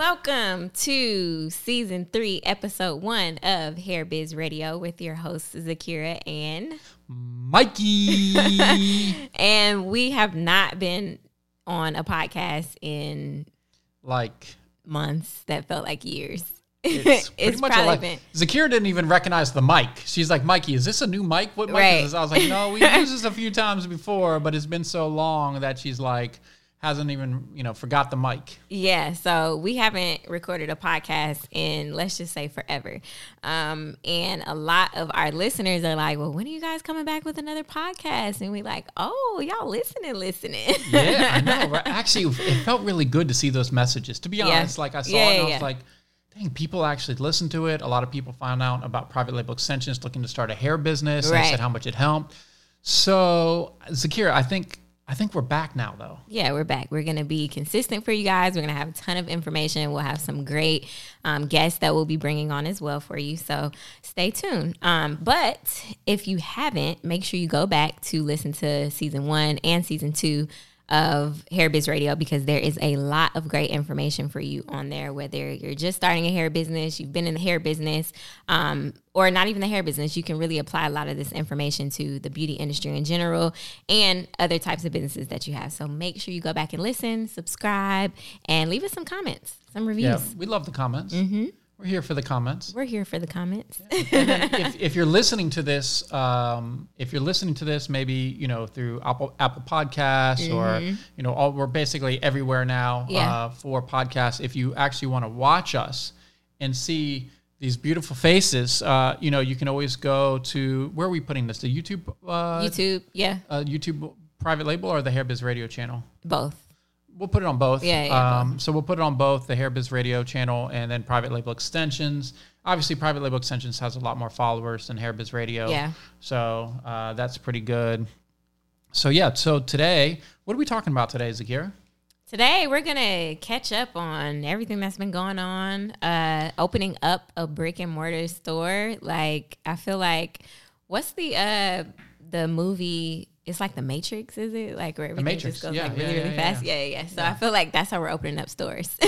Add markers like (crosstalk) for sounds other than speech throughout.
Welcome to season three, episode one of Hair Biz Radio with your hosts Zakira and Mikey. (laughs) and we have not been on a podcast in like months that felt like years. it's, pretty (laughs) It's much probably like been- Zakira didn't even recognize the mic. She's like, Mikey, is this a new mic? What mic Right. is this? I was like, no, we (laughs) used this a few times before, but it's been so long that she's like hasn't even, you know, forgot the mic. Yeah, so we haven't recorded a podcast in let's just say forever. Um, and a lot of our listeners are like, Well, when are you guys coming back with another podcast? And we like, Oh, y'all listening, listening. Yeah, I know. (laughs) right? Actually, it felt really good to see those messages. To be Yeah. honest, like I saw Yeah, it and yeah, I was like, dang, people actually listen to it. A lot of people found out about private label extensions looking to start a hair business. And they said how much it helped. So, Zakira, I think I think we're back now though. Yeah, we're back. We're going to be consistent for you guys. We're going to have a ton of information. We'll have some great um, guests that we'll be bringing on as well for you. So stay tuned. Um, but if you haven't, make sure you go back to listen to season one and season two of Hair Biz Radio because there is a lot of great information for you on there. Whether you're just starting a hair business, you've been in the hair business, um, or not even the hair business, you can really apply a lot of this information to the beauty industry in general and other types of businesses that you have. So make sure you go back and listen, subscribe, and leave us some comments, some reviews. Yeah, we love the comments. Mm-hmm. We're here for the comments. We're here for the comments. if, if you're listening to this, um, if you're listening to this, maybe you know through Apple Apple Podcasts or you know, all, we're basically everywhere now Mm-hmm. Yeah. uh, for podcasts. If you actually want to watch us and see these beautiful faces, uh, you know, you can always go to where are we putting this? The YouTube, uh, YouTube, yeah, uh, YouTube private label or the Hair Biz Radio channel? both. We'll put it on both. Yeah, yeah, um, So we'll put it on both the Hair Biz Radio channel and then Private Label Extensions. Obviously, Private Label Extensions has a lot more followers than Hair Biz Radio. Yeah. So uh, that's pretty good. So yeah. So today, what are we talking about today, Zakira? Today we're gonna catch up on everything that's been going on. Uh, opening up a brick and mortar store. Like I feel like, what's the uh the movie? It's like the Matrix, is it? Like where everything Matrix, just goes yeah, like yeah, really, really yeah, fast. yeah. Yeah. So I feel like that's how we're opening up stores. (laughs)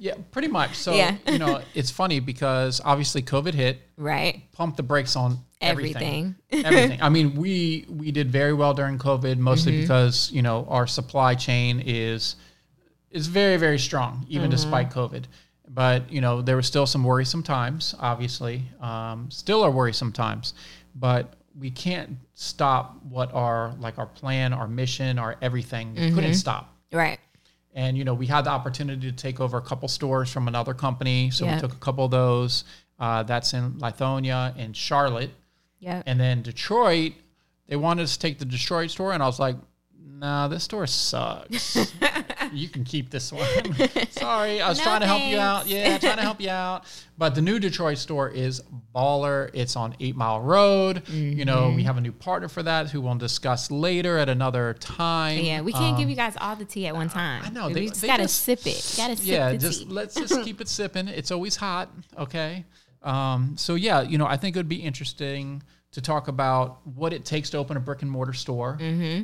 Yeah, pretty much. So Yeah. you know, (laughs) it's funny because obviously COVID hit, right. pumped the brakes on everything. Everything. (laughs) everything. I mean, we we did very well during COVID, mostly Mm-hmm. because you know our supply chain is is very very strong, even Mm-hmm. despite COVID. But you know, there were still some worrisome times. Obviously, um, still are worrisome times, but we can't stop what our like our plan, our mission, our everything. We Mm-hmm. couldn't stop. Right. And you know, we had the opportunity to take over a couple stores from another company, so Yeah. we took a couple of those. Uh, that's in Lithonia and Charlotte. Yeah. And then Detroit, they wanted us to take the Detroit store, and I was like, "Nah, this store sucks. (laughs) you can keep this one. (laughs) Sorry, I was No trying to help you out. Yeah, trying to help you out. But the new Detroit store is baller. It's on Eight Mile Road. You know, Mm-hmm. we have a new partner for that who we'll discuss later at another time. Yeah, we can't give you guys all the tea at one time. Um, I know, We they- just gotta just- sip it. Gotta sip yeah, just tea. let's (laughs) just keep it sipping. It's always hot. Okay. Um, so yeah, you know, I think it would be interesting to talk about what it takes to open a brick and mortar store,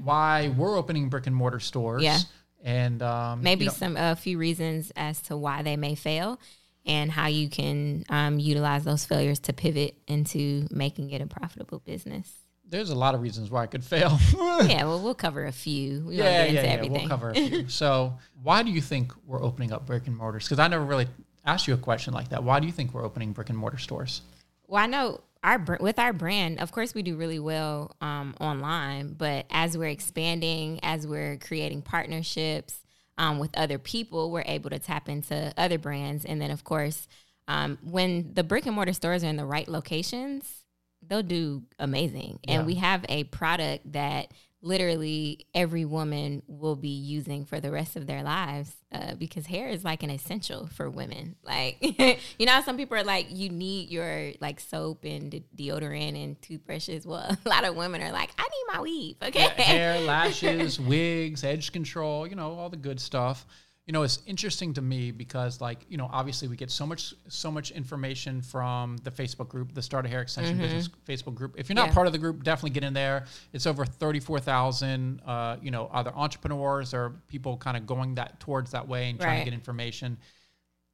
why we're opening brick and mortar stores, Mm-hmm. Yeah. And um, maybe you know, some a few reasons as to why they may fail and how you can um, utilize those failures to pivot into making it a profitable business there's a lot of reasons why I could fail. (laughs) yeah well (laughs) we'll cover a few we yeah, yeah, yeah. everything We'll cover a few. (laughs) so why do you think we're opening up brick and mortars? Because I never really asked you a question like that. Why do you think we're opening brick and mortar stores? well i know our with our brand of course we do really well um, online but as we're expanding as we're creating partnerships um, with other people we're able to tap into other brands and then of course um, when the brick and mortar stores are in the right locations they'll do amazing. And we have a product that literally every woman will be using for the rest of their lives uh, because hair is like an essential for women. Like, (laughs) you know, some people are like, you need your like soap and de- deodorant and toothbrushes. (laughs) Well, a lot of women are like, I need my weave. Okay. Yeah, hair, (laughs) lashes, wigs, edge control, you know, all the good stuff. You know, it's interesting to me because like, you know, obviously we get so much so much information from the Facebook group, the Start a Hair Extension Business Facebook group. If you're not Yeah. part of the group, definitely get in there. It's over 34,000 uh, you know, either entrepreneurs or people kind of going that towards that way and trying Right. to get information.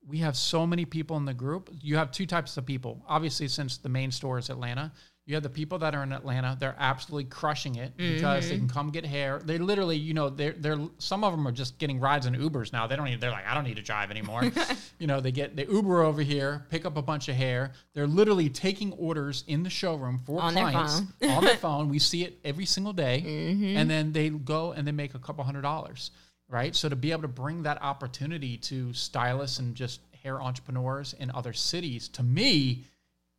we have so many people in the group. You have two types of people. Obviously, since the main store is Atlanta, you have the people that are in Atlanta. They're absolutely crushing it because they mm-hmm. can come get hair. They literally, you know, they're they're some of them are just getting rides in Ubers now. They don't need. They're like, I don't need to drive anymore. (laughs) you know, they get the Uber over here, pick up a bunch of hair. They're literally taking orders in the showroom for On their clients on their (laughs) phone. We see it every single day, mm-hmm. and then they go and they make a couple hundred dollars, right? So to be able to bring that opportunity to stylists and just hair entrepreneurs in other cities, to me,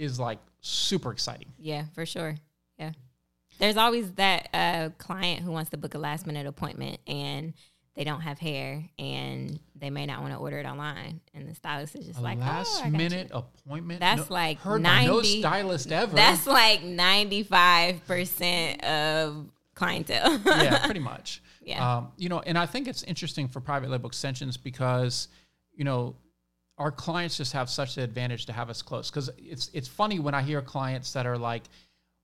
is like super exciting. Yeah, for sure. Yeah. There's always that uh, client who wants to book a last minute appointment and they don't have hair and they may not want to order it online. And the stylist is just A like, last oh, minute you." appointment. That's like heard by no stylist ever. That's like 95% of clientele. yeah, (laughs) pretty much. Yeah. Um, you know, and I think it's interesting for private label extensions because, you know, our clients just have such an advantage to have us close. Because it's it's funny when I hear clients that are like,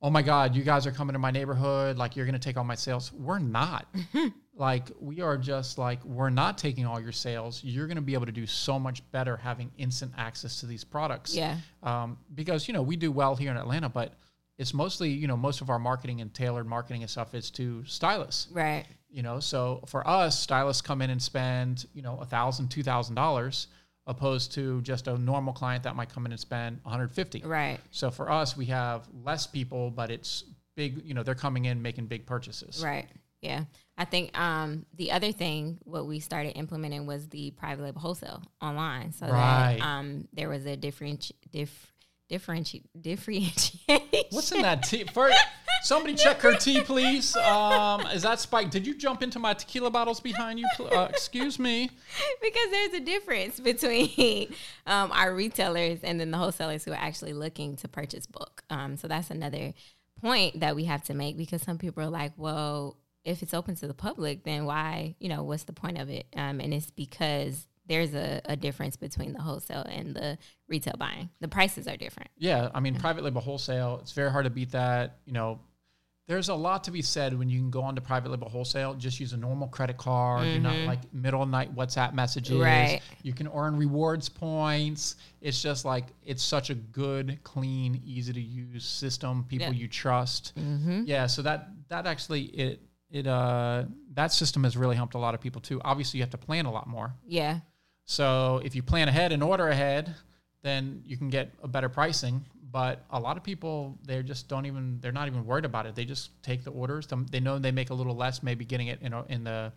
"Oh my God, you guys are coming to my neighborhood, like you're going to take all my sales." We're not. (laughs) like we are just like we're not taking all your sales. You're going to be able to do so much better having instant access to these products. Yeah. Um, because you know we do well here in Atlanta, but it's mostly you know most of our marketing and tailored marketing and stuff is to stylists right. you know so for us stylists come in and spend you know a thousand two thousand dollars opposed to just a normal client that might come in and spend 150 Right. so for us we have less people but it's big you know they're coming in making big purchases Right. Yeah. I think um, the other thing what we started implementing was the private label wholesale online, so Right. that um, there was a different diff, differenti- differentiation. what's in that tea for somebody (laughs) check her tea please um is that spike did you jump into my tequila bottles behind you uh, excuse me (laughs) because there's a difference between um, our retailers and then the wholesalers who are actually looking to purchase book. Um, so that's another point that we have to make because some people are like, well, if it's open to the public, then why, you know, what's the point of it? Um, and it's because there's a, a difference between the wholesale and the retail buying. The prices are different. Yeah, I mean, private label wholesale, it's very hard to beat that. You know, there's a lot to be said when you can go on to private label wholesale, just use a normal credit card, you're not like middle of night WhatsApp messages. Mm-hmm. Right. You can earn rewards points. It's just like, it's such a good, clean, easy to use system, people Yeah. you trust. Mm-hmm. Yeah, so that, that actually, it, it, uh, that system has really helped a lot of people too. Obviously, you have to plan a lot more. Yeah. So if you plan ahead and order ahead, then you can get a better pricing. But a lot of people, they just don't even, they're not even worried about it. They just take the orders. They know they make a little less, maybe getting it in, a, in the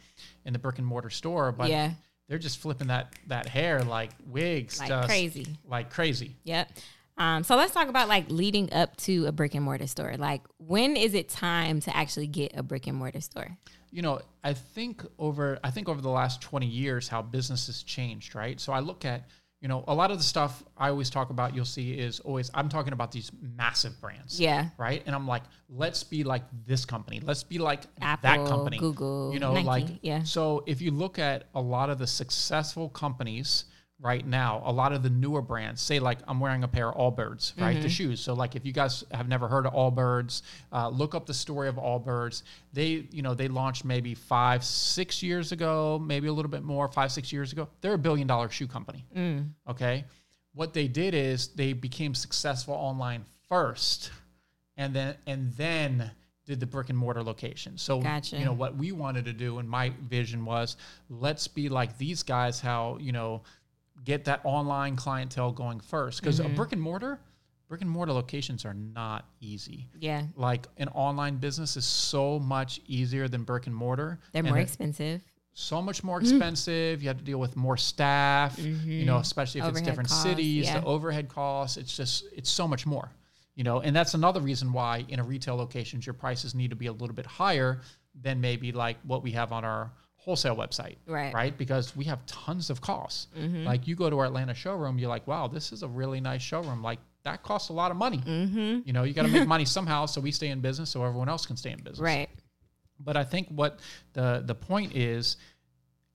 in the brick and mortar store. But Yeah. they're just flipping that that hair like wigs, Like just crazy. like crazy. Yep. Um, so let's talk about like leading up to a brick and mortar store. Like, when is it time to actually get a brick and mortar store? You know, I think over I think over the last 20 years how business has changed, right? So I look at, you know, a lot of the stuff I always talk about you'll see is always I'm talking about these massive brands. Yeah. Right? And I'm like, let's be like this company. Let's be like that company. Google, You know, Nike, like yeah. so if you look at a lot of the successful companies right now, a lot of the newer brands, say like I'm wearing a pair of Allbirds, right? Mm-hmm. The shoes. So like if you guys have never heard of Allbirds, uh, look up the story of Allbirds. They, you know, they launched maybe five, six years ago, maybe a little bit more, five, six years ago. They're a billion dollar shoe company. Mm. Okay. What they did is they became successful online first and then and then did the brick and mortar location. So Gotcha. you know what we wanted to do and my vision was let's be like these guys how, you know, get that online clientele going first because Mm-hmm. a brick and mortar brick and mortar locations are not easy. Yeah. Like an online business is so much easier than brick and mortar. They're And more expensive. so much more expensive. You have to deal with more staff, you know, especially if it's Mm-hmm. Different costs, cities, yeah. the overhead costs. It's just, it's so much more, you know, and that's another reason why in a retail locations, your prices need to be a little bit higher than maybe like what we have on our wholesale website. Right. Mm-hmm. Right. Because we have tons of costs. Like you go to our Atlanta showroom, you're like, wow, this is a really nice showroom. Like that costs a lot of money. Mm-hmm. You know, you got to make (laughs) money somehow. So we stay in business so everyone else can stay in business. Right. But I think what the the point is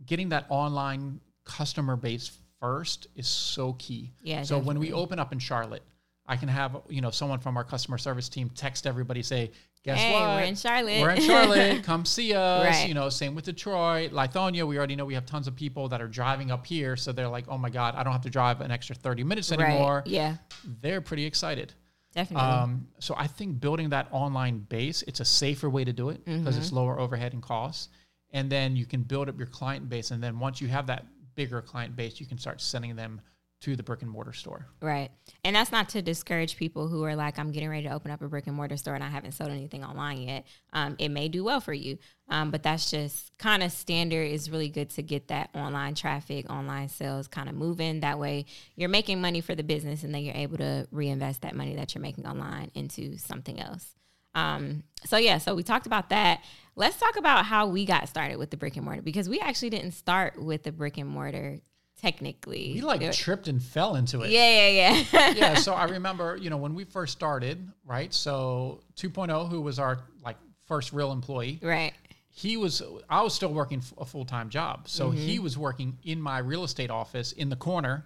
getting that online customer base first is so key. Yeah, So when we open up in Charlotte, I can have you know someone from our customer service team text everybody say, guess Hey, what? we're in Charlotte. We're in Charlotte. (laughs) Come see us. Right. You know, same with Detroit, Lithonia. We already know we have tons of people that are driving up here, so they're like, oh my god, I don't have to drive an extra thirty minutes anymore. Right. Yeah, They're pretty excited. definitely. Um, so I think building that online base, it's a safer way to do it because it's Mm-hmm. lower overhead and costs. And then you can build up your client base. And then once you have that bigger client base, you can start sending them to the brick and mortar store. Right. And that's not to discourage people who are like, I'm getting ready to open up a brick and mortar store and I haven't sold anything online yet. Um, it may do well for you. Um, but that's just kind of standard. It's really good to get that online traffic, online sales kind of moving. That way you're making money for the business and then you're able to reinvest that money that you're making online into something else. Um, so yeah, so we talked about that. Let's talk about how we got started with the brick and mortar because we actually didn't start with the brick and mortar technically. We like tripped and fell into it. yeah, yeah, yeah. (laughs) yeah, so I (laughs) remember, you know, when we first started, right? So 2.0, who was our like first real employee, right. he was I was still working a full time job, so Mm-hmm. he was working in my real estate office in the corner,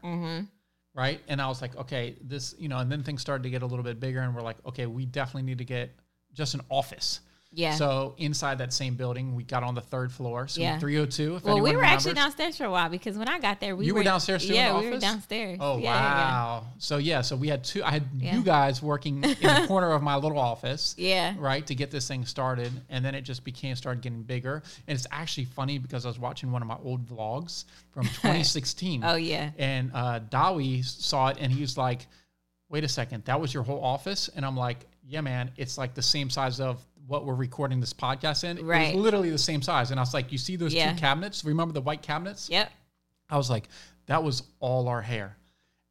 right? And I was like, okay, this, you know, and then things started to get a little bit bigger, and we're like, okay, we definitely need to get just an office. Yeah. So inside that same building, we got on the third floor, so Yeah. 302. If well, we were actually downstairs for a while because when I got there, we You were downstairs too Yeah, we were downstairs. Oh Yeah, yeah, yeah. wow! So yeah, so we had two. I had you guys working in the (laughs) corner of my little office. Yeah. Right to get this thing started, and then it just became started getting bigger. And it's actually funny because I was watching one of my old vlogs from (laughs) 2016. Oh yeah. And uh, Dawi saw it, and he was like, "Wait a second, that was your whole office?" And I'm like, "Yeah, man, it's like the same size of." What we're recording this podcast in, It was literally the same size, and I was like, "You see those Yeah. two cabinets? Remember the white cabinets? Yep. I was like, that was all our hair.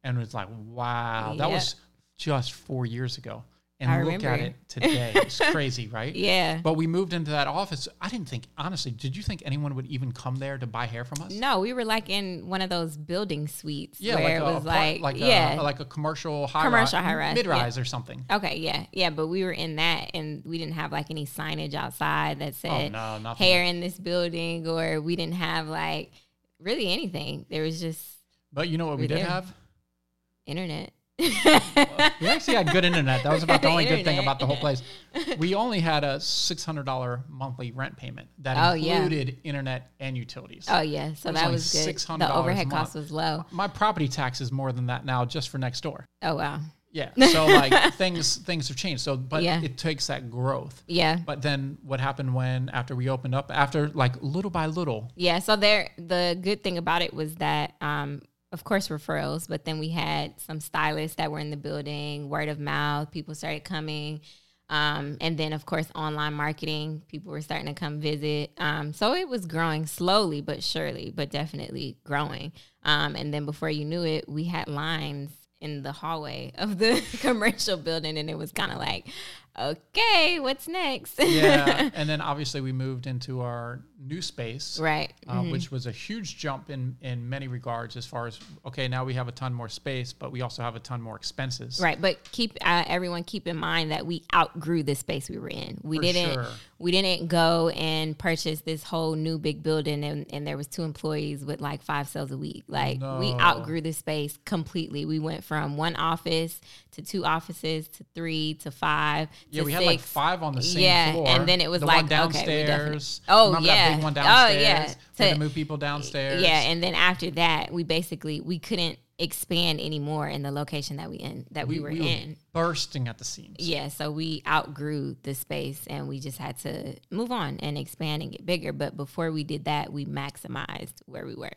And it's like, wow, that Yeah. was just four years ago. And I look at remember. it (laughs) today. It's crazy, right? Yeah. But we moved into that office. I didn't think, honestly, did you think anyone would even come there to buy hair from us? No, we were like in one of those building suites Yeah, where like it a, was apart- like, like yeah. a, like a commercial high Commercial high-rise, mid rise yeah. or something. okay, yeah, yeah, but we were in that, and we didn't have like any signage outside that oh, said Oh, no, hair in this building, or we didn't have like really anything. There was just But you know what we We did did. have? internet. We actually had good internet. That was about the only good thing about the whole place. We only had a six hundred dollar monthly rent payment that Oh, yeah. included internet and utilities. Oh yeah, so was that was good. $600 The overhead cost was low. My property tax is more than that now just for next door. Oh wow. Yeah. (laughs) So like things things have changed. So but Yeah. it takes that growth. Yeah. But then what happened when after we opened up after like little by little Yeah, so there the good thing about it was that um of course referrals, but then we had some stylists that were in the building, word of mouth, people started coming. Um, and then of course online marketing, people were starting to come visit. Um, so it was growing slowly but surely, but definitely growing. Um, and then before you knew it, we had lines in the hallway (laughs) of the (laughs) commercial building and it was kind of like, okay, what's next? yeah. (laughs) and then obviously we moved into our new space. right. uh, which was a huge jump in in many regards as far as okay now we have a ton more space but we also have a ton more expenses Right, but keep uh, everyone keep in mind that we outgrew the space we were in. We For didn't sure. we didn't go and purchase this whole new big building and, and there was two employees with like five sales a week. Like we outgrew the space completely. We went from one office to two offices to three to five. yeah to we six. had like five on the same Yeah, floor and then it was the like, one okay, we downstairs Oh, Remember yeah. one Oh, downstairs yeah. we had To- move people downstairs Yeah, and then after that, we basically we couldn't expand anymore in the location that we in that we, were in. bursting at the seams Yeah, so we outgrew the space and we just had to move on and expand and get bigger. But before we did that, we maximized where we were.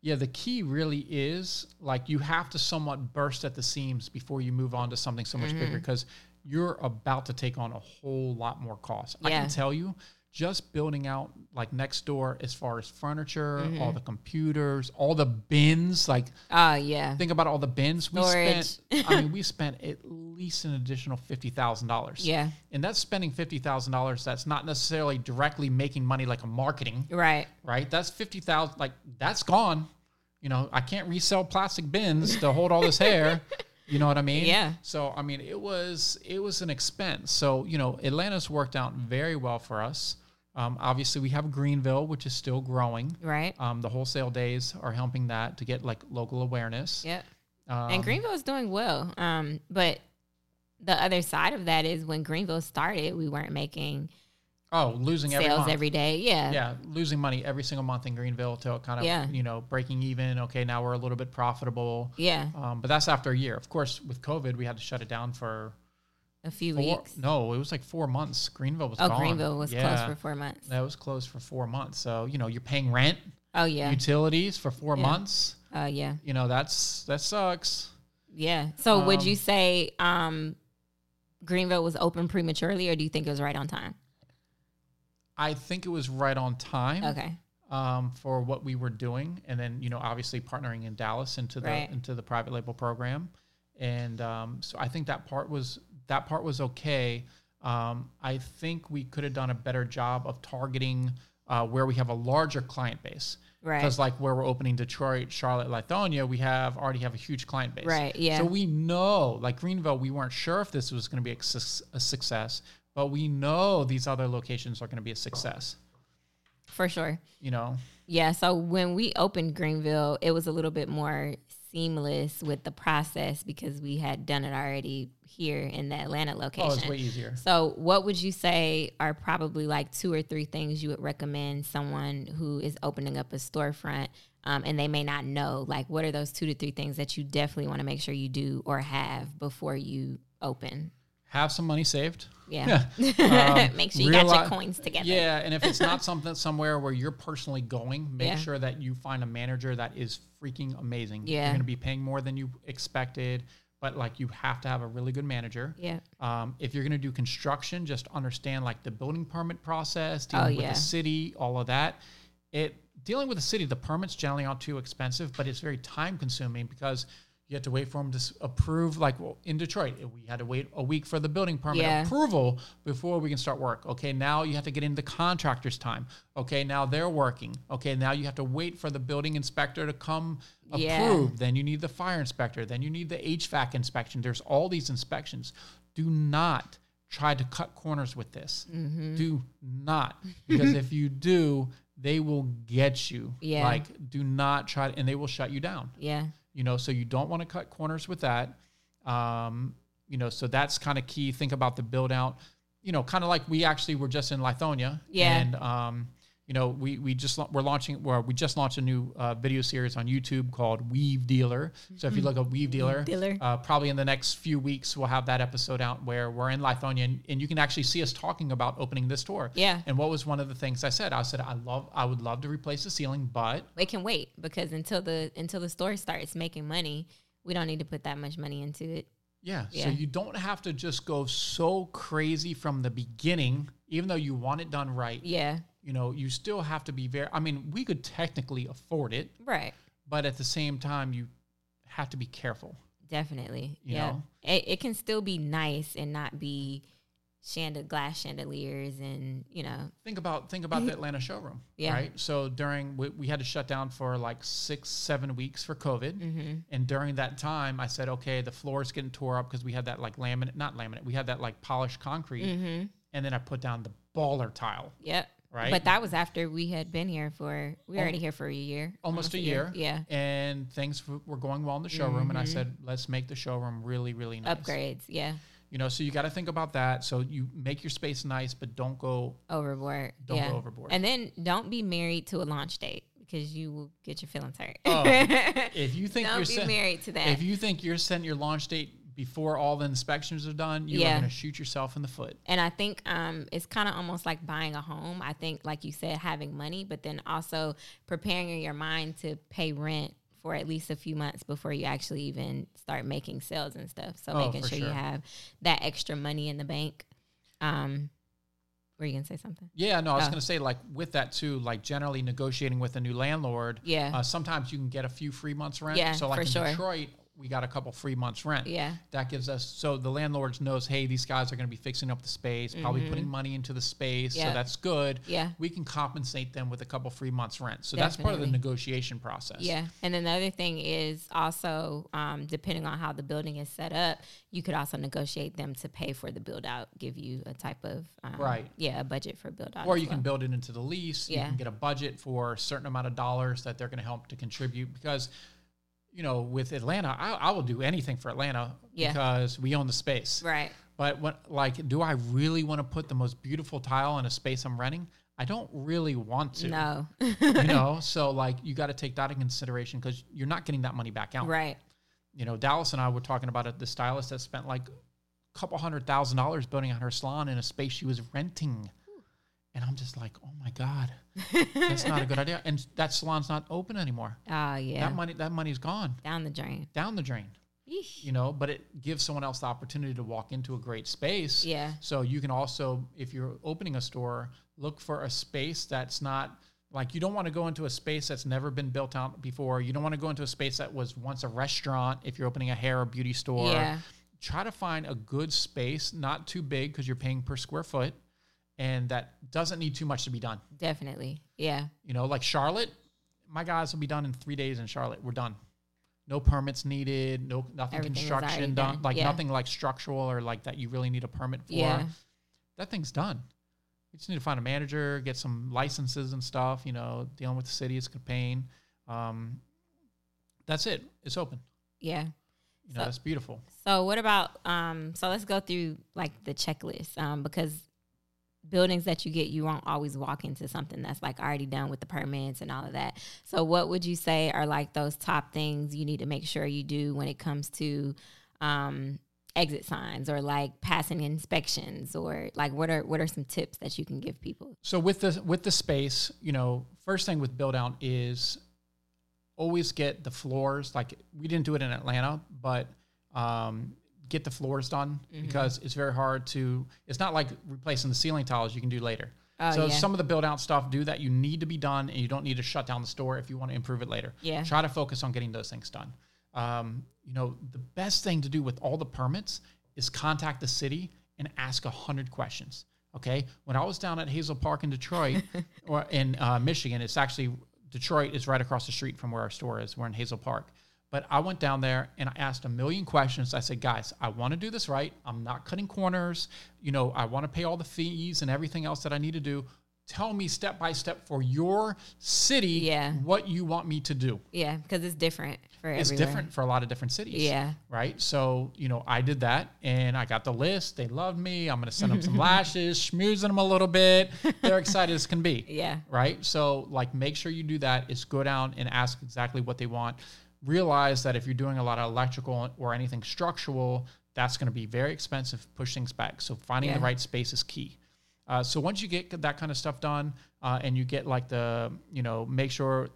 Yeah, the key really is like you have to somewhat burst at the seams before you move on to something so much Mm-hmm. bigger because you're about to take on a whole lot more cost. I can tell you, just building out like next door as far as furniture, Mm-hmm. all the computers, all the bins, like Oh yeah. think about all the bins we Storage. spent. I mean, we (laughs) spent at least an additional fifty thousand dollars. Yeah. and that's spending fifty thousand dollars. That's not necessarily directly making money like a marketing Right. right? That's fifty thousand. Like that's gone. You know, I can't resell plastic bins to hold all this hair. (laughs) You know what I mean? Yeah. So I mean, it was it was an expense. So you know, Atlanta's worked out very well for us. Um, obviously, we have Greenville, which is still growing. Right. Um, the wholesale days are helping that to get like local awareness. Yep. Um, and Greenville is doing well. Um, but the other side of that is when Greenville started, we weren't making Oh, losing every sales month. every day. Yeah. yeah, losing money every single month in Greenville till kind of Yeah. you know breaking even. Okay, now we're a little bit profitable. Yeah. Um, but that's after a year. Of course, with COVID, we had to shut it down for A few four. weeks. No, it was like four months. Greenville was Oh, gone. Greenville was Yeah. closed for four months. That was closed for four months. So you know you're paying rent, Oh yeah. utilities for four Yeah. months. Oh yeah. You know that's that sucks. Yeah. So would Um, you say um, Greenville was open prematurely, or do you think it was right on time? I think it was right on time. Okay. um, for what we were doing, and then you know obviously partnering in Dallas into the Right. into the private label program, and um, so I think that part was that part was okay. Um, I think we could have done a better job of targeting uh, where we have a larger client base. Right. Because like where we're opening Detroit, Charlotte, Lithonia, we have already have a huge client base. Right, yeah. So we know, like Greenville, we weren't sure if this was going to be a, suc- a success, but we know these other locations are going to be a success. For sure. You know, Yeah. So when we opened Greenville, it was a little bit more seamless with the process because we had done it already here in the Atlanta location. oh, it's way easier. So, what would you say are probably like two or three things you would recommend someone who is opening up a storefront um, and they may not know? Like, what are those two to three things that you definitely want to make sure you do or have before you open? Have some money saved. Yeah. Um, (laughs) make sure you got your coins together. Yeah, and if it's not (laughs) something somewhere where you're personally going, make Yeah. sure that you find a manager that is freaking amazing. Yeah. You're going to be paying more than you expected, but like you have to have a really good manager. Yeah. Um, if you're going to do construction, just understand like the building permit process, dealing Oh, with yeah. the city, all of that. It dealing with the city, the permits generally aren't too expensive, but it's very time consuming because you have to wait for them to approve. Like well, in Detroit, we had to wait a week for the building permit Yeah. approval before we can start work. Okay, now you have to get into contractor's time. Okay, now they're working. Okay, now you have to wait for the building inspector to come Yeah. approve. Then you need the fire inspector. Then you need the HVAC inspection. There's all these inspections. Do not try to cut corners with this. Mm-hmm. Do not, because if you do, they will get you. (laughs) Yeah. Like, do not try, and they will shut you down. Yeah. You know, so you don't want to cut corners with that. Um, you know, so that's kind of key. Think about the build out. You know, kind of like we actually were just in Lithonia. Yeah. And um, you know, we we just we're launching well, we just launched a new uh, video series on YouTube called Weave Dealer. So if you look at Weave Dealer, Dealer. Uh, probably in the next few weeks we'll have that episode out where we're in Lithonia and, and you can actually see us talking about opening this store. Yeah. And what was one of the things I said? I said I love I would love to replace the ceiling, but It can wait because until the until the store starts making money, we don't need to put that much money into it. Yeah, Yeah. So you don't have to just go so crazy from the beginning, even though you want it done right. Yeah. You know, you still have to be very. I mean, we could technically afford it, Right. but at the same time, you have to be careful. Definitely. You yeah. know? It, it can still be nice and not be chanda glass chandeliers and, you know, Think about think about the Atlanta showroom, (laughs) Yeah. right? So during we, we had to shut down for like six seven weeks for COVID, mm-hmm. and during that time, I said, okay, the floor's getting tore up because we had that like laminate, not laminate, we had that like polished concrete, mm-hmm. and then I put down the baller tile. yep. Right. But that was after we had been here for, we were already here for a year. almost a year. Yeah. And things w- were going well in the showroom. And I mm-hmm. said, let's make the showroom really, really nice. Upgrades. Yeah. You know, so you got to think about that. So you make your space nice, but don't go. Overboard. Don't yeah. go overboard. And then don't be married to a launch date because you will get your feelings hurt. Oh, (laughs) if you think don't you're be set, married to that. if you think you're setting your launch date before all the inspections are done, you Yeah. are going to shoot yourself in the foot. And I think um, it's kind of almost like buying a home. I think, like you said, having money, but then also preparing your mind to pay rent for at least a few months before you actually even start making sales and stuff. So Oh, making for sure, you have that extra money in the bank. Um, were you gonna say something? Yeah, no, I was Oh. going to say, like, with that too, like, generally negotiating with a new landlord, Yeah. uh, sometimes you can get a few free months rent. Yeah, so, like for in sure. Detroit, we got a couple free months rent. Yeah. That gives us, so the landlords knows, hey, these guys are going to be fixing up the space, probably putting money into the space. Mm-hmm. Yeah. So that's good. Yeah. We can compensate them with a couple free months rent. So that's part of the negotiation process. Yeah. And then the other thing is also, um, depending on how the building is set up, you could also negotiate them to pay for the build out, give you a type of, um, Right. Yeah, a budget for build out. Or you can build it into the lease. You Yeah. can get a budget for a certain amount of dollars that they're going to help to contribute because you know, with Atlanta, I, I will do anything for Atlanta Yeah. because we own the space. Right. But what, like, do I really want to put the most beautiful tile in a space I'm renting? I don't really want to. No. you (laughs) know, so like, you got to take that in consideration because you're not getting that money back out. right. You know, Dallas and I were talking about it. The stylist that spent like a couple hundred thousand dollars building out her salon in a space she was renting. And I'm just like, oh my God, that's not a good idea. And that salon's not open anymore. Oh (laughs) yeah. That money, that money's gone Down the drain. down the drain. Yeesh. You know, but it gives someone else the opportunity to walk into a great space. Yeah. So you can also, if you're opening a store, look for a space that's not like you don't want to go into a space that's never been built out before. You don't want to go into a space that was once a restaurant if you're opening a hair or beauty store. Yeah. Try to find a good space, not too big because you're paying per square foot, and that doesn't need too much to be done. Definitely. Yeah. You know, like Charlotte, my guys will be done in three days in Charlotte. We're done. No permits needed. No nothing Everything construction done. done. Like Yeah. nothing like structural or like that you really need a permit for. Yeah. That thing's done. You just need to find a manager, get some licenses and stuff. You know, dealing with the city is a pain. Um, that's it. It's open. Yeah. You know, So- that's beautiful. So what about um so let's go through like the checklist um because buildings that you get you won't always walk into something that's like already done with the permits and all of that. So what would you say are like those top things you need to make sure you do when it comes to um exit signs or like passing inspections or like what are what are some tips that you can give people? So with the with the space, you know, first thing with build out is always get the floors. Like we didn't do it in Atlanta, but um, get the floors done Mm-hmm. because it's very hard to. It's not like replacing the ceiling tiles you can do later. Oh, so yeah. some of the build out stuff do that you need to be done, and you don't need to shut down the store if you want to improve it later. Yeah. Try to focus on getting those things done. Um, you know, the best thing to do with all the permits is contact the city and ask a hundred questions. Okay. When I was down at Hazel Park in Detroit (laughs) or in uh, Michigan, it's actually Detroit is right across the street from where our store is. We're in Hazel Park. But I went down there and I asked a million questions. I said, guys, I want to do this right. I'm not cutting corners. You know, I want to pay all the fees and everything else that I need to do. Tell me step by step for your city Yeah. what you want me to do. Yeah, because it's different for It's everywhere. different for a lot of different cities. Yeah. Right. So, you know, I did that and I got the list. They loved me. I'm going to send them some (laughs) lashes, schmoozing them a little bit. They're excited as can be. (laughs) Yeah. Right. So, like, make sure you do that. Is go down and ask exactly what they want. Realize that if you're doing a lot of electrical or anything structural, that's going to be very expensive. Push things back. So, finding the right space is key. Uh, so once you get that kind of stuff done, uh, and you get like the, you know, make sure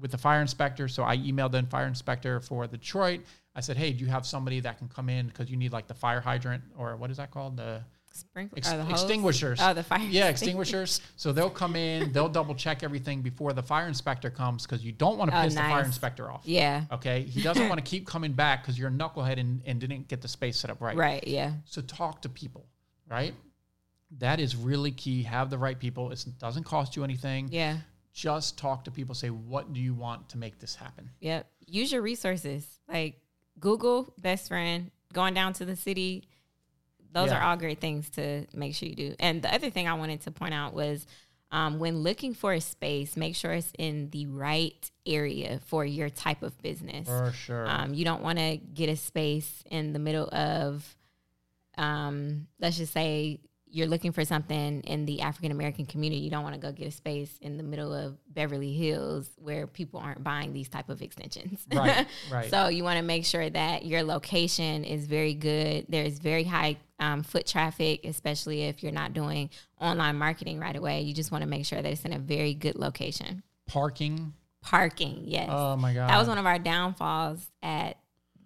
with the fire inspector. So I emailed the fire inspector for Detroit. I said, hey, do you have somebody that can come in because you need like the fire hydrant or what is that called? The Sprinkler ex- uh, the hose? extinguishers. Oh, the fire. Yeah, (laughs) extinguishers. So they'll come in, they'll double check everything before the fire inspector comes because you don't want to Oh, piss the fire inspector off. Yeah. Okay. He (laughs) doesn't want to keep coming back because you're a knucklehead and, and didn't get the space set up right. Right. Yeah. So talk to people, right? That is really key. Have the right people. It doesn't cost you anything. Yeah. Just talk to people. Say, what do you want to make this happen? Yep. Use your resources like Google, best friend, going down to the city. Those Yeah. are all great things to make sure you do. And the other thing I wanted to point out was um, when looking for a space, make sure it's in the right area for your type of business. For sure. Um, you don't want to get a space in the middle of, um, let's just say you're looking for something in the African American community. You don't want to go get a space in the middle of Beverly Hills where people aren't buying these type of extensions. Right, (laughs) right. so you want to make sure that your location is very good. There's very high um, foot traffic, especially if you're not doing online marketing right away. You just want to make sure that it's in a very good location. Parking. Parking, yes. Oh my God. That was one of our downfalls at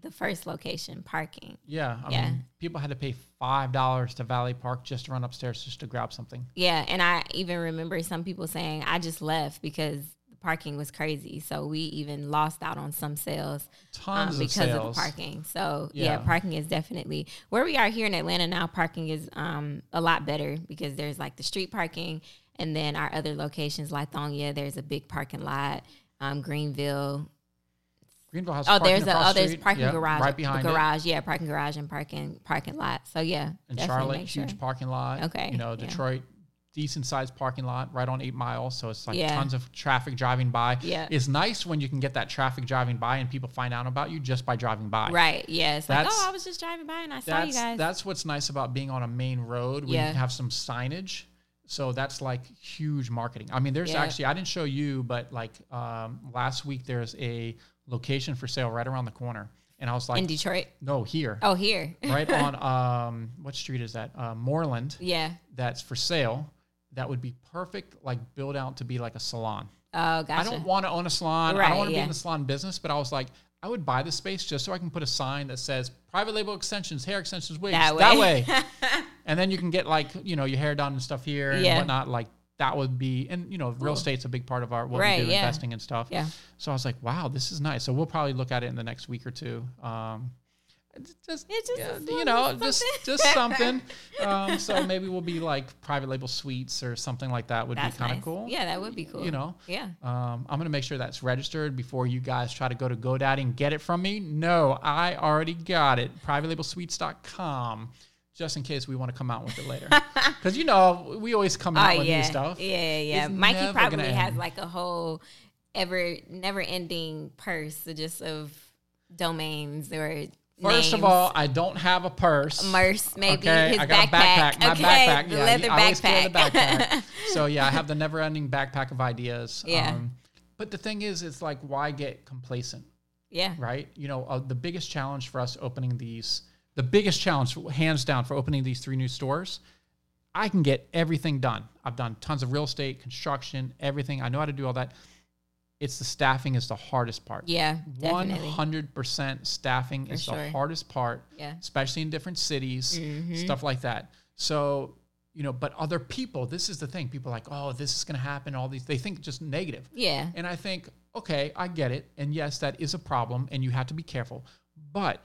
the first location, parking. Yeah. I Yeah. mean, people had to pay $5 to Valley Park just to run upstairs just to grab something. Yeah, and I even remember some people saying I just left because the parking was crazy. So we even lost out on some sales Tons um, because of sales. the parking. So yeah. Yeah. parking is definitely where we are here in Atlanta now. Parking is um, a lot better because there's like the street parking, and then our other locations, Lithonia, there's a big parking lot. Um, Greenville, Greenville has Oh, parking there's a oh, there's street. parking Yep, garage, right behind the it. garage, yeah, parking garage and parking parking lot. So yeah, In Charlotte, sure. huge parking lot. Okay, You know, yeah. Detroit, decent sized parking lot right on Eight Mile, so it's like Yeah. tons of traffic driving by. Yeah. it's nice when you can get that traffic driving by and people find out about you just by driving by. Right. Yeah. It's like, oh, I was just driving by and I saw you guys. that's what's nice about being on a main road where Yeah. you have some signage. So that's like huge marketing. I mean, there's Yeah. actually I didn't show you, but like um, last week there's a location for sale right around the corner, and I was like, in Detroit. no, here, Oh, here. (laughs) right on (laughs) um, what street is that? Uh, Moreland. yeah. That's for sale. That would be perfect, like build out to be like a salon. Oh, gotcha. I don't want to own a salon. Right, I don't want to be in the salon business, but I was like, I would buy the space just so I can put a sign that says private label extensions, hair extensions, wigs. That way. That way. way. (laughs) and then you can get like, you know, your hair done and stuff here and whatnot. Like that would be, and you know, real estate's a big part of our what Right, we do, yeah. investing and stuff. Yeah. So I was like, wow, this is nice. So we'll probably look at it in the next week or two. Um, just, just yeah, you know, just just something. (laughs) um, so maybe we'll be like private label suites or something like that would That's be kind of nice. cool. Yeah, that would be cool. You know, Yeah. um, I'm gonna make sure that's registered before you guys try to go to GoDaddy and get it from me. No, I already got it. PrivateLabelSuites.com, just in case we want to come out with it later. (laughs) Because you know we always come out Oh with yeah. new stuff. Yeah, yeah, yeah. It's Mikey probably has end. like a whole ever never ending purse just of domains or First of all, I don't have a purse. Merce, maybe Okay, his I got backpack. a backpack. My okay, backpack. the Yeah, leather I carry the backpack. backpack. (laughs) so yeah, I have the never-ending backpack of ideas. (laughs) Um, Yeah. but the thing is, it's like, why get complacent? yeah, right? You know, uh, the biggest challenge for us opening these, the biggest challenge, hands down, for opening these three new stores, I can get everything done. I've done tons of real estate, construction, everything. I know how to do all that. It's the staffing is the hardest part. yeah, definitely. hundred percent staffing is the hardest part, Yeah. especially in different cities, mm-hmm. stuff like that. So, you know, but other people, this is the thing. People are like, oh, this is going to happen. All these, they think just negative. Yeah, And I think, okay, I get it. And yes, that is a problem and you have to be careful. But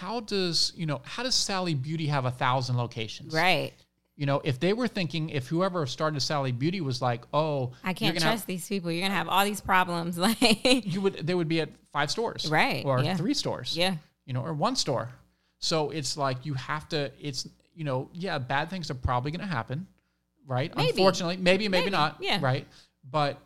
how does, you know, how does Sally Beauty have a thousand locations? right. You know, if they were thinking, if whoever started Sally Beauty was like, oh, I can't gonna have- trust these people. You're gonna have all these problems. (laughs) Like, you would, they would be at five stores. Right, Or yeah. three stores. yeah, You know, or one store. So it's like you have to, it's, you know, yeah, bad things are probably going to happen. Right. Maybe. Unfortunately, maybe, maybe, Maybe, not. yeah. Right. But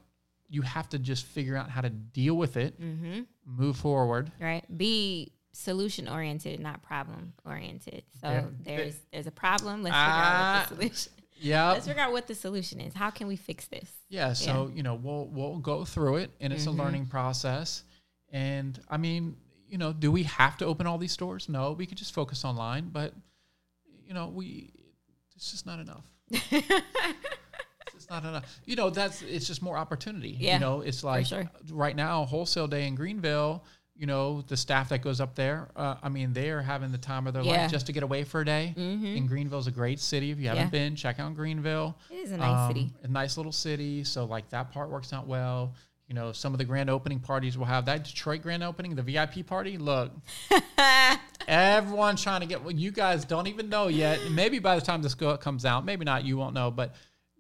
you have to just figure out how to deal with it, Mm-hmm. move forward. right. Be solution oriented, not problem oriented. So Yeah. there's there's a problem. Let's figure out Ah. what the solution. (laughs) Yeah. Let's figure out what the solution is. How can we fix this? Yeah. So, you know, we'll we'll go through it and it's Mm-hmm. a learning process. And I mean, you know, do we have to open all these stores? No, we could just focus online, but you know, we it's just not enough. (laughs) it's not enough. You know, that's it's just more opportunity. Yeah, You know, it's like sure. right now, wholesale day in Greenville, you know, the staff that goes up there, uh, I mean, they are having the time of their Yeah. Mm-hmm. life just to get away for a day. And Greenville's a great city. If you haven't Yeah. been, check out Greenville. It is a nice Um, city. A nice little city. So like that part works out well. You know, some of the grand opening parties will have that Detroit grand opening, the VIP party. Look, (laughs) everyone's trying to get. Well, you guys don't even know yet. Maybe by the time this go, comes out, maybe not. You won't know, but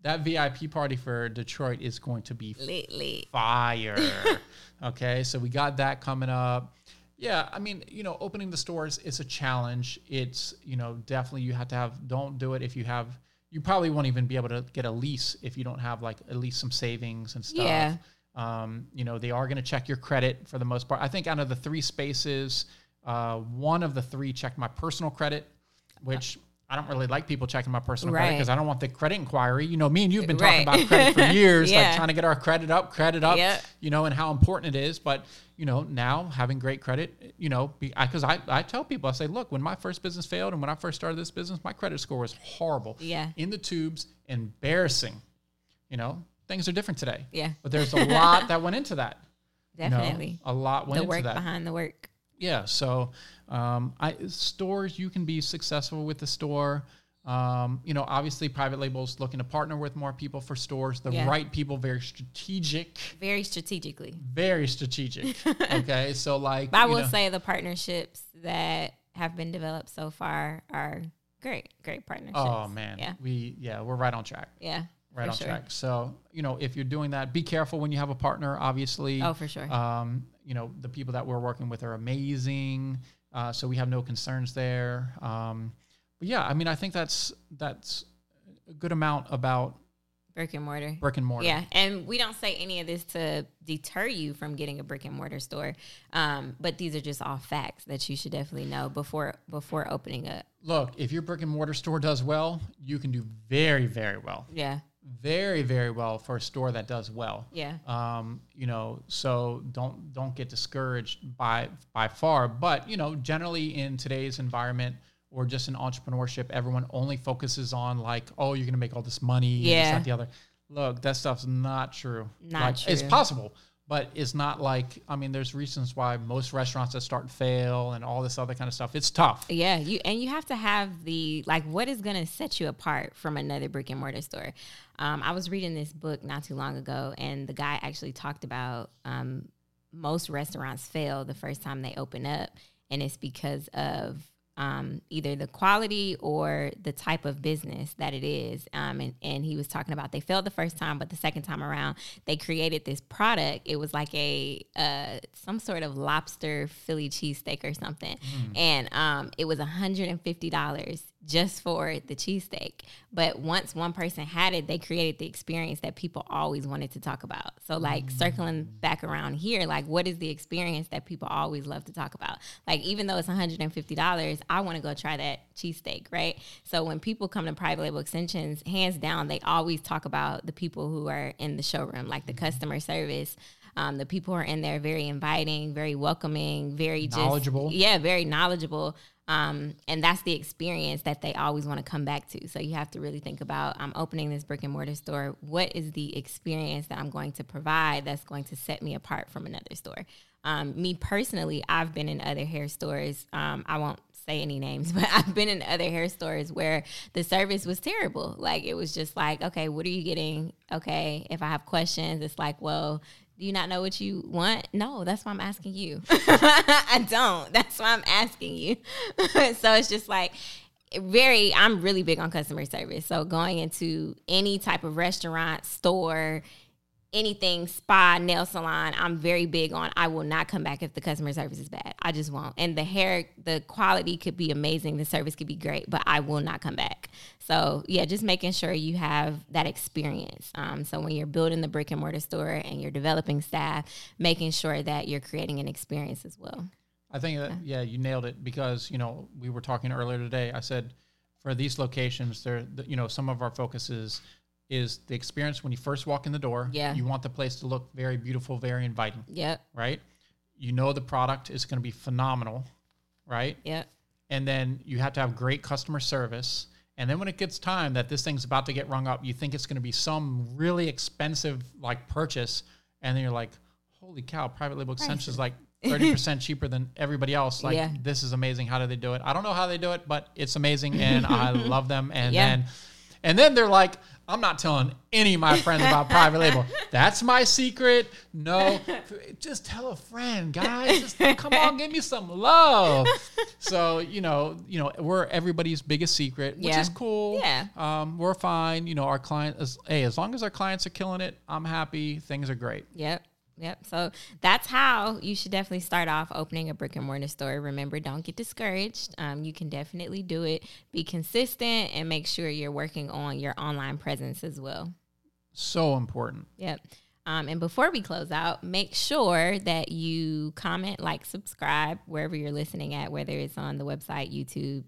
that VIP party for Detroit is going to be Lately, fire. (laughs) okay, so we got that coming up. Yeah, I mean, you know, opening the stores is a challenge. It's, you know, definitely you have to have, don't do it if you have, you probably won't even be able to get a lease if you don't have like at least some savings and stuff. Yeah. Um, you know, they are going to check your credit for the most part. I think out of the three spaces, uh, one of the three checked my personal credit, which I don't really like people checking my personal credit because I don't want the credit inquiry. You know, me and you've been talking Right. about credit for (laughs) years, like trying to get our credit up, credit up, Yep. you know, and how important it is. But, you know, now having great credit, you know, because I, I, tell people, I say, look, when my first business failed and when I first started this business, my credit score was horrible. Yeah. In the tubes, embarrassing. You know, things are different today. Yeah. But there's a lot (laughs) that went into that. you know? definitely. a lot went the into work that. behind the work. Yeah. So, um, I stores you can be successful with the store. Um, you know, obviously, private labels looking to partner with more people for stores. The Yeah. right people, very strategic, Very strategically. very strategic. (laughs) okay, so like, But I will know- say the partnerships that have been developed so far are great, great partnerships. oh man, Yeah. we yeah, we're right on track. Yeah. Right for on sure. track. So, you know, if you're doing that, be careful when you have a partner. Obviously, Oh, for sure. Um, you know, the people that we're working with are amazing. Uh, so we have no concerns there. Um, but yeah, I mean, I think that's that's a good amount about brick and mortar. brick and mortar. Yeah, and we don't say any of this to deter you from getting a brick and mortar store, um, but these are just all facts that you should definitely know before before opening up. Look, if your brick and mortar store does well, you can do very, very well. Yeah, Very, very well for a store that does well. yeah, um, you know so don't don't get discouraged by by far. But you know generally in today's environment or just in entrepreneurship everyone only focuses on like oh you're gonna make all this money and this, Yeah. that, the other. Look that stuff's not true. Not like, it's possible but it's not like i mean there's reasons why most restaurants that start fail and all this other kind of stuff it's tough yeah. You and you have to have the like what is going to set you apart from another brick and mortar store. Um, I was reading this book not too long ago, and the guy actually talked about um, most restaurants fail the first time they open up, and it's because of um, either the quality or the type of business that it is. Um, and, and he was talking about they failed the first time, but the second time around, they created this product. It was like a uh, some sort of lobster Philly cheesesteak or something, and um, it was hundred and fifty dollars just for the cheesesteak. But once one person had it, they created the experience that people always wanted to talk about. So, like, circling back around here, like, what is the experience that people always love to talk about? Like, even though it's $150, I want to go try that cheesesteak, right? So, when people come to private label extensions, hands down, they always talk about the people who are in the showroom, like the customer service. Um, the people who are in there very inviting, very welcoming, very just, Knowledgeable. yeah, very knowledgeable. Um, and that's the experience that they always want to come back to. So you have to really think about I'm opening this brick and mortar store. What is the experience that I'm going to provide that's going to set me apart from another store? Um, me personally, I've been in other hair stores. Um, I won't say any names, (laughs) but I've been in other hair stores where the service was terrible. Like it was just like, okay, what are you getting? Okay, if I have questions, it's like, well, do you not know what you want? No, that's why I'm asking you. (laughs) I don't. That's why I'm asking you. (laughs) so it's just like very I'm really big on customer service. So going into any type of restaurant, store, anything spa nail salon i'm very big on i will not come back if the customer service is bad. I just won't. And the hair the quality could be amazing the service could be great but i will not come back. So yeah just making sure you have that experience. Um, so when you're building the brick and mortar store and you're developing staff making sure that you're creating an experience as well. I think that yeah, you nailed it because you know we were talking earlier today. I said for these locations, there the- you know some of our focuses is the experience when you first walk in the door. Yeah. you want the place to look very beautiful, very inviting, Yeah. right? You know the product is going to be phenomenal, right? Yeah. And then you have to have great customer service. And then when it gets time that this thing's about to get rung up, you think it's going to be some really expensive like purchase, and then you're like, "Holy cow! Private label extension is like (laughs) thirty percent cheaper than everybody else. Like Yeah. this is amazing. How do they do it? I don't know how they do it, but it's amazing, and (laughs) I love them. And Yeah. then, and then they're like, "I'm not telling any of my friends about private label. (laughs) That's my secret. No, just tell a friend, guys. Just come on, give me some love." So you know, you know, we're everybody's biggest secret, which Yeah. is cool. Yeah. um, we're fine. You know, our client is hey, as long as our clients are killing it, I'm happy. Things are great. Yep. Yep. So that's how you should definitely start off opening a brick and mortar store. Remember, don't get discouraged. Um, you can definitely do it. Be consistent and make sure you're working on your online presence as well. So important. Yep. Um, and before we close out, make sure that you comment, like, subscribe wherever you're listening at, whether it's on the website, YouTube,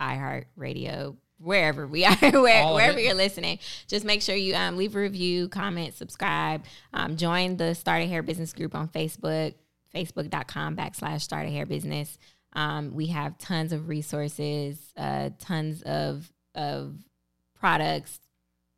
iHeartRadio, wherever we are, (laughs) where, wherever you're listening. Just make sure you um, leave a review, comment, subscribe, um, join the Start a Hair Business group on Facebook, facebook.com backslash Start a Hair Business. Um, we have tons of resources, uh, tons of of products,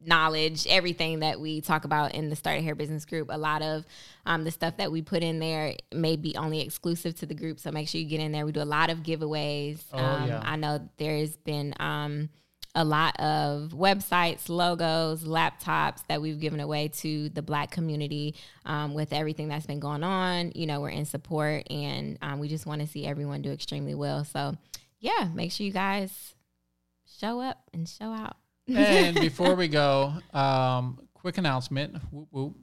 knowledge, everything that we talk about in the Start a Hair Business group. A lot of um, the stuff that we put in there may be only exclusive to the group, so make sure you get in there. We do a lot of giveaways. Oh, um, yeah. I know there's been um, a lot of websites, logos, laptops that we've given away to the Black community um, with everything that's been going on. You know, we're in support, and um, we just want to see everyone do extremely well. So, yeah, make sure you guys show up and show out. and (laughs) before we go, um, quick announcement. Whoop, whoop.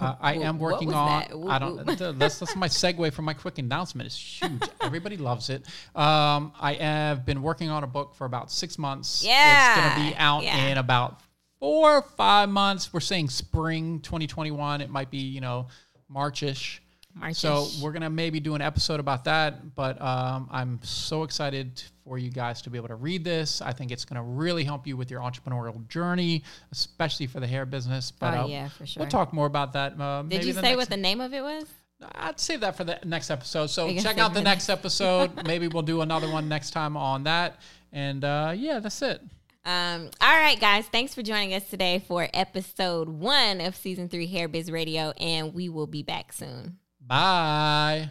Uh, I (laughs) am working on. that? I don't. That's that's my segue for my quick announcement. It's huge. (laughs) Everybody loves it. Um, I have been working on a book for about six months. Yeah, it's gonna be out yeah. in about four or five months. We're saying spring 2021. It might be you know Marchish. So we're gonna maybe do an episode about that. But um, I'm so excited for you guys to be able to read this. I think it's gonna really help you with your entrepreneurial journey, especially for the hair business. But Oh, uh, yeah, for sure. We'll talk more about that. Uh, Did you say what the name of it was? I'd save that for the next episode. So (laughs) check out the next episode. (laughs) Maybe we'll do another one next time on that. And uh, yeah, that's it. Um, all right, guys. Thanks for joining us today for episode one of season three Hair Biz Radio, and we will be back soon. Bye.